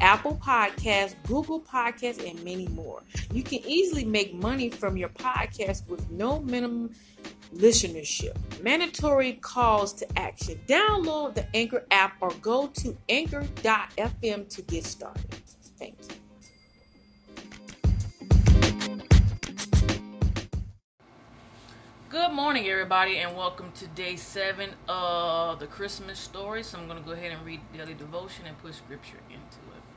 Apple Podcasts, Google Podcasts, and many more. You can easily make money from your podcast with no minimum listenership. Mandatory calls to action. Download the Anchor app or go to anchor.fm to get started. Thank you. Good morning, everybody, and welcome to day seven of the Christmas story. So, I'm going to go ahead and read daily devotion and put scripture into it.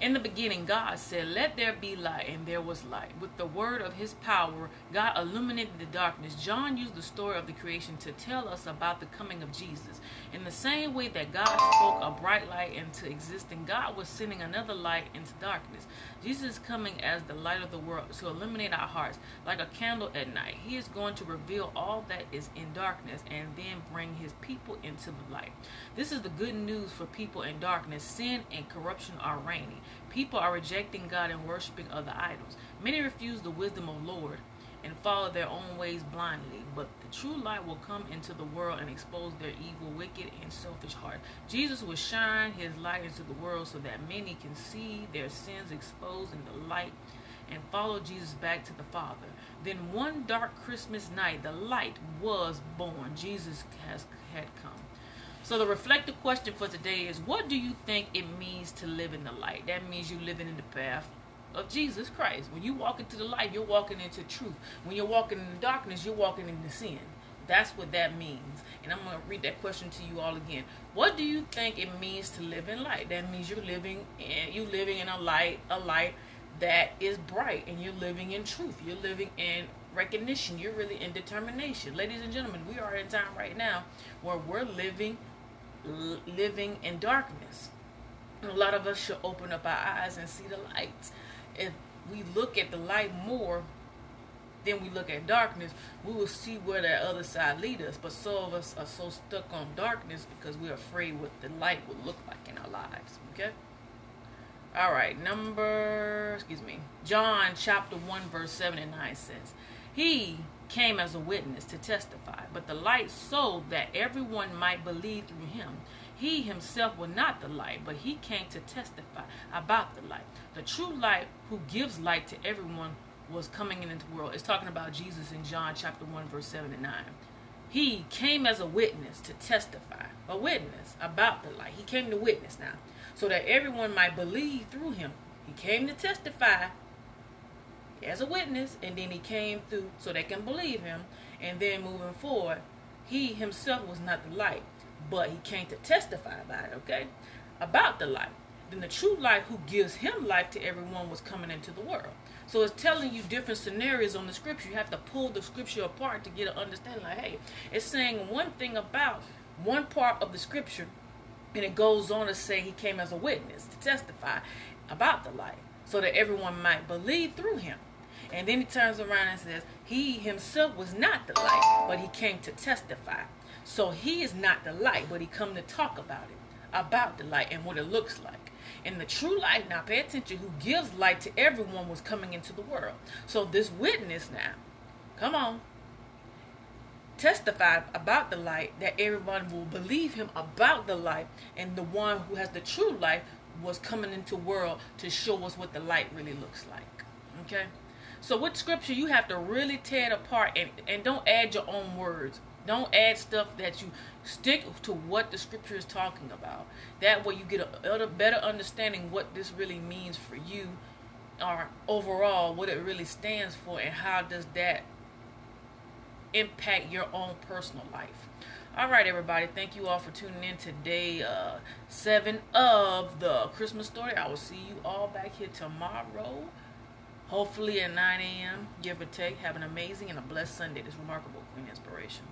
In the beginning, God said, Let there be light, and there was light. With the word of his power, God illuminated the darkness. John used the story of the creation to tell us about the coming of Jesus. In the same way that God spoke a bright light into existence, God was sending another light into darkness. Jesus is coming as the light of the world to illuminate our hearts like a candle at night. He is going to reveal all that is in darkness and then bring his people into the light. This is the good news for people in darkness. Sin and corruption are reigning. People are rejecting God and worshiping other idols. Many refuse the wisdom of Lord and follow their own ways blindly. But the true light will come into the world and expose their evil, wicked, and selfish heart. Jesus will shine his light into the world so that many can see their sins exposed in the light and follow Jesus back to the Father. Then one dark Christmas night, the light was born. Jesus has had come. So the reflective question for today is what do you think it means to live in the light? That means you're living in the path of Jesus Christ. When you walk into the light, you're walking into truth. When you're walking in the darkness, you're walking into sin. That's what that means. And I'm going to read that question to you all again. What do you think it means to live in light? That means you're living in you living in a light, a light that is bright and you're living in truth. You're living in recognition. You're really in determination. Ladies and gentlemen, we are in time right now where we're living living in darkness. A lot of us should open up our eyes and see the light. If we look at the light more than we look at darkness, we will see where that other side lead us. But some of us are so stuck on darkness because we're afraid what the light will look like in our lives. Okay? All right, number, excuse me, John chapter 1, verse 7 and 9 says, He came as a witness to testify, but the light so that everyone might believe through him. He himself was not the light, but he came to testify about the light. The true light who gives light to everyone was coming into the world. It's talking about Jesus in John chapter 1, verse 7 and 9. He came as a witness to testify, a witness about the light. He came to witness now, so that everyone might believe through him. He came to testify as a witness, and then he came through so they can believe him. And then moving forward, he himself was not the light, but he came to testify about it, okay? About the light. Then the true light who gives him life to everyone was coming into the world. So it's telling you different scenarios on the scripture. You have to pull the scripture apart to get an understanding. Like, hey, it's saying one thing about one part of the scripture, and it goes on to say he came as a witness to testify about the light, so that everyone might believe through him. And then he turns around and says, He himself was not the light, but he came to testify. So he is not the light, but he come to talk about it, about the light and what it looks like. And the true light, now pay attention, who gives light to everyone was coming into the world. So this witness now, come on, testified about the light that everyone will believe him about the light and the one who has the true light was coming into world to show us what the light really looks like okay so with scripture, you have to really tear it apart and, and don't add your own words. Don't add stuff that you stick to what the scripture is talking about. That way you get a, a better understanding what this really means for you or overall what it really stands for and how does that impact your own personal life. All right, everybody. Thank you all for tuning in today, uh, seven of the Christmas story. I will see you all back here tomorrow hopefully at 9 a.m., give or take. Have an amazing and a blessed Sunday. This remarkable Queen Inspiration.